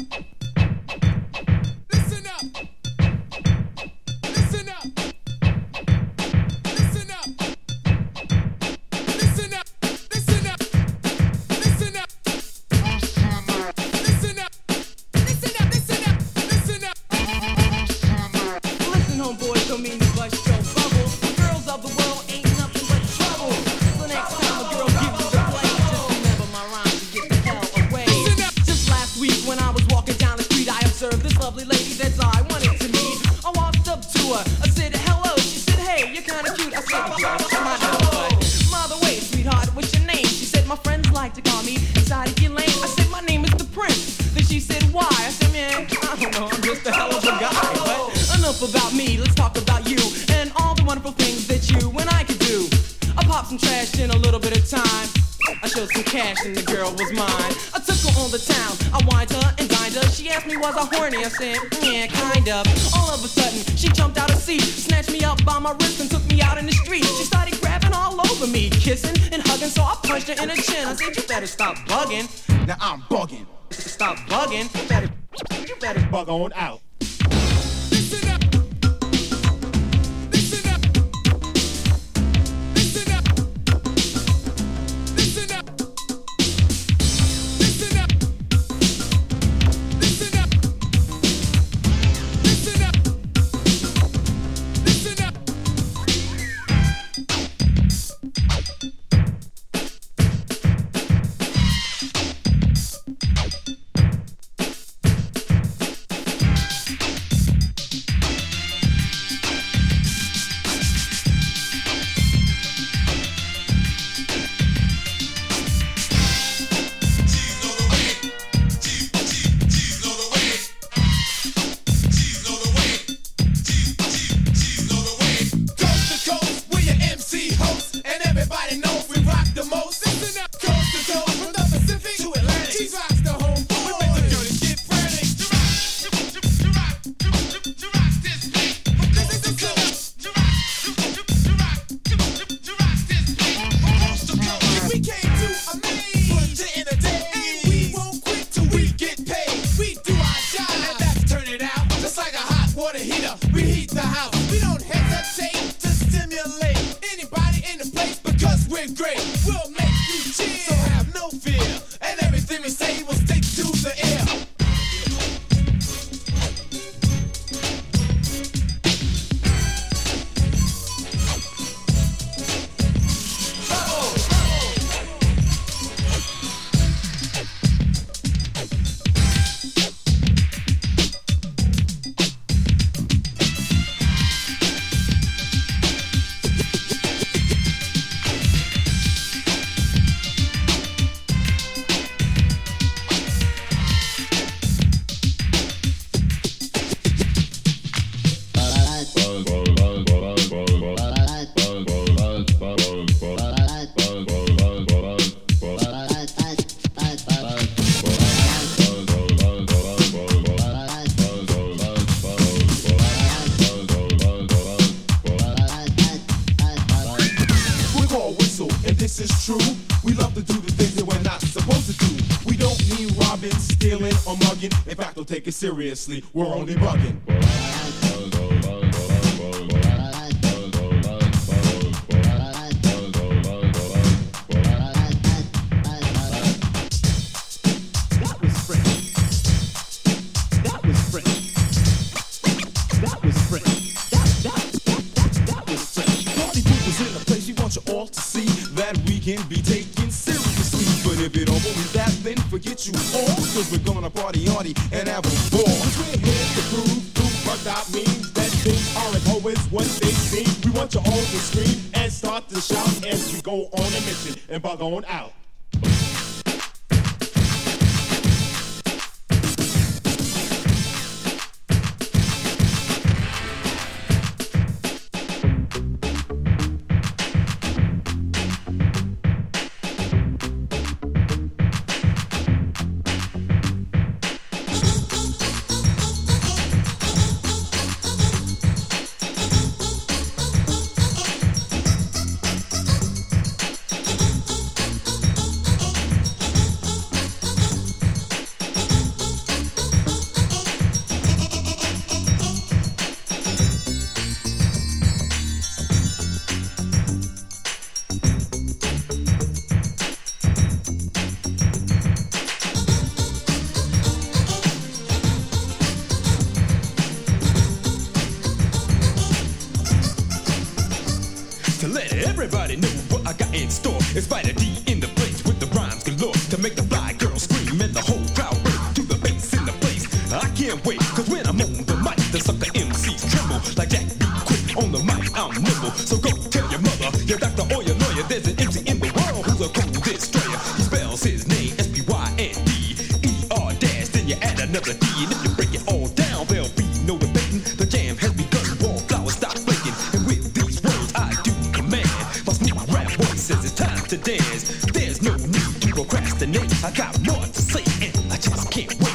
up. She said, why? I said, man, I don't know, I'm just a hell of a guy. But enough about me, let's talk about you and all the wonderful things that you and I could do. I popped some trash in a little bit of time. I showed some cash and the girl was mine. I took her on the town, I wined her and dined her. She asked me, was I horny? I said, yeah, kind of. All of a sudden, she jumped out of seat, snatched me up by my wrist and took me out in the street. She started grabbing all over me, kissing and hugging, so I punched her in the chin. I said, you better stop bugging. Now I'm bugging stop bugging, you better, you better bug on out. stealing, or mugging. In fact, don't take it seriously. We're only bugging. get you on. Cause we're gonna party hardy and have a ball. Cause we're here to prove through that means that things aren't always what they seem. We want you on the screen and start to shout as we go on a mission and bug on out. Everybody know what I got in store. It's Spyder D in the place with the rhymes galore to make the fly girl scream and the whole crowd break to the bass in the place. I can't wait, cause when I'm on the mic, the sucker MCs tremble like Jack B. Quick on the mic, I'm nimble. So go tell your mother, your doctor, or your lawyer, there's an MC in the world who's a cool destroyer. He spells his name S P Y N D E R dash, then you add another D, and if you break got more to say, and I just can't wait.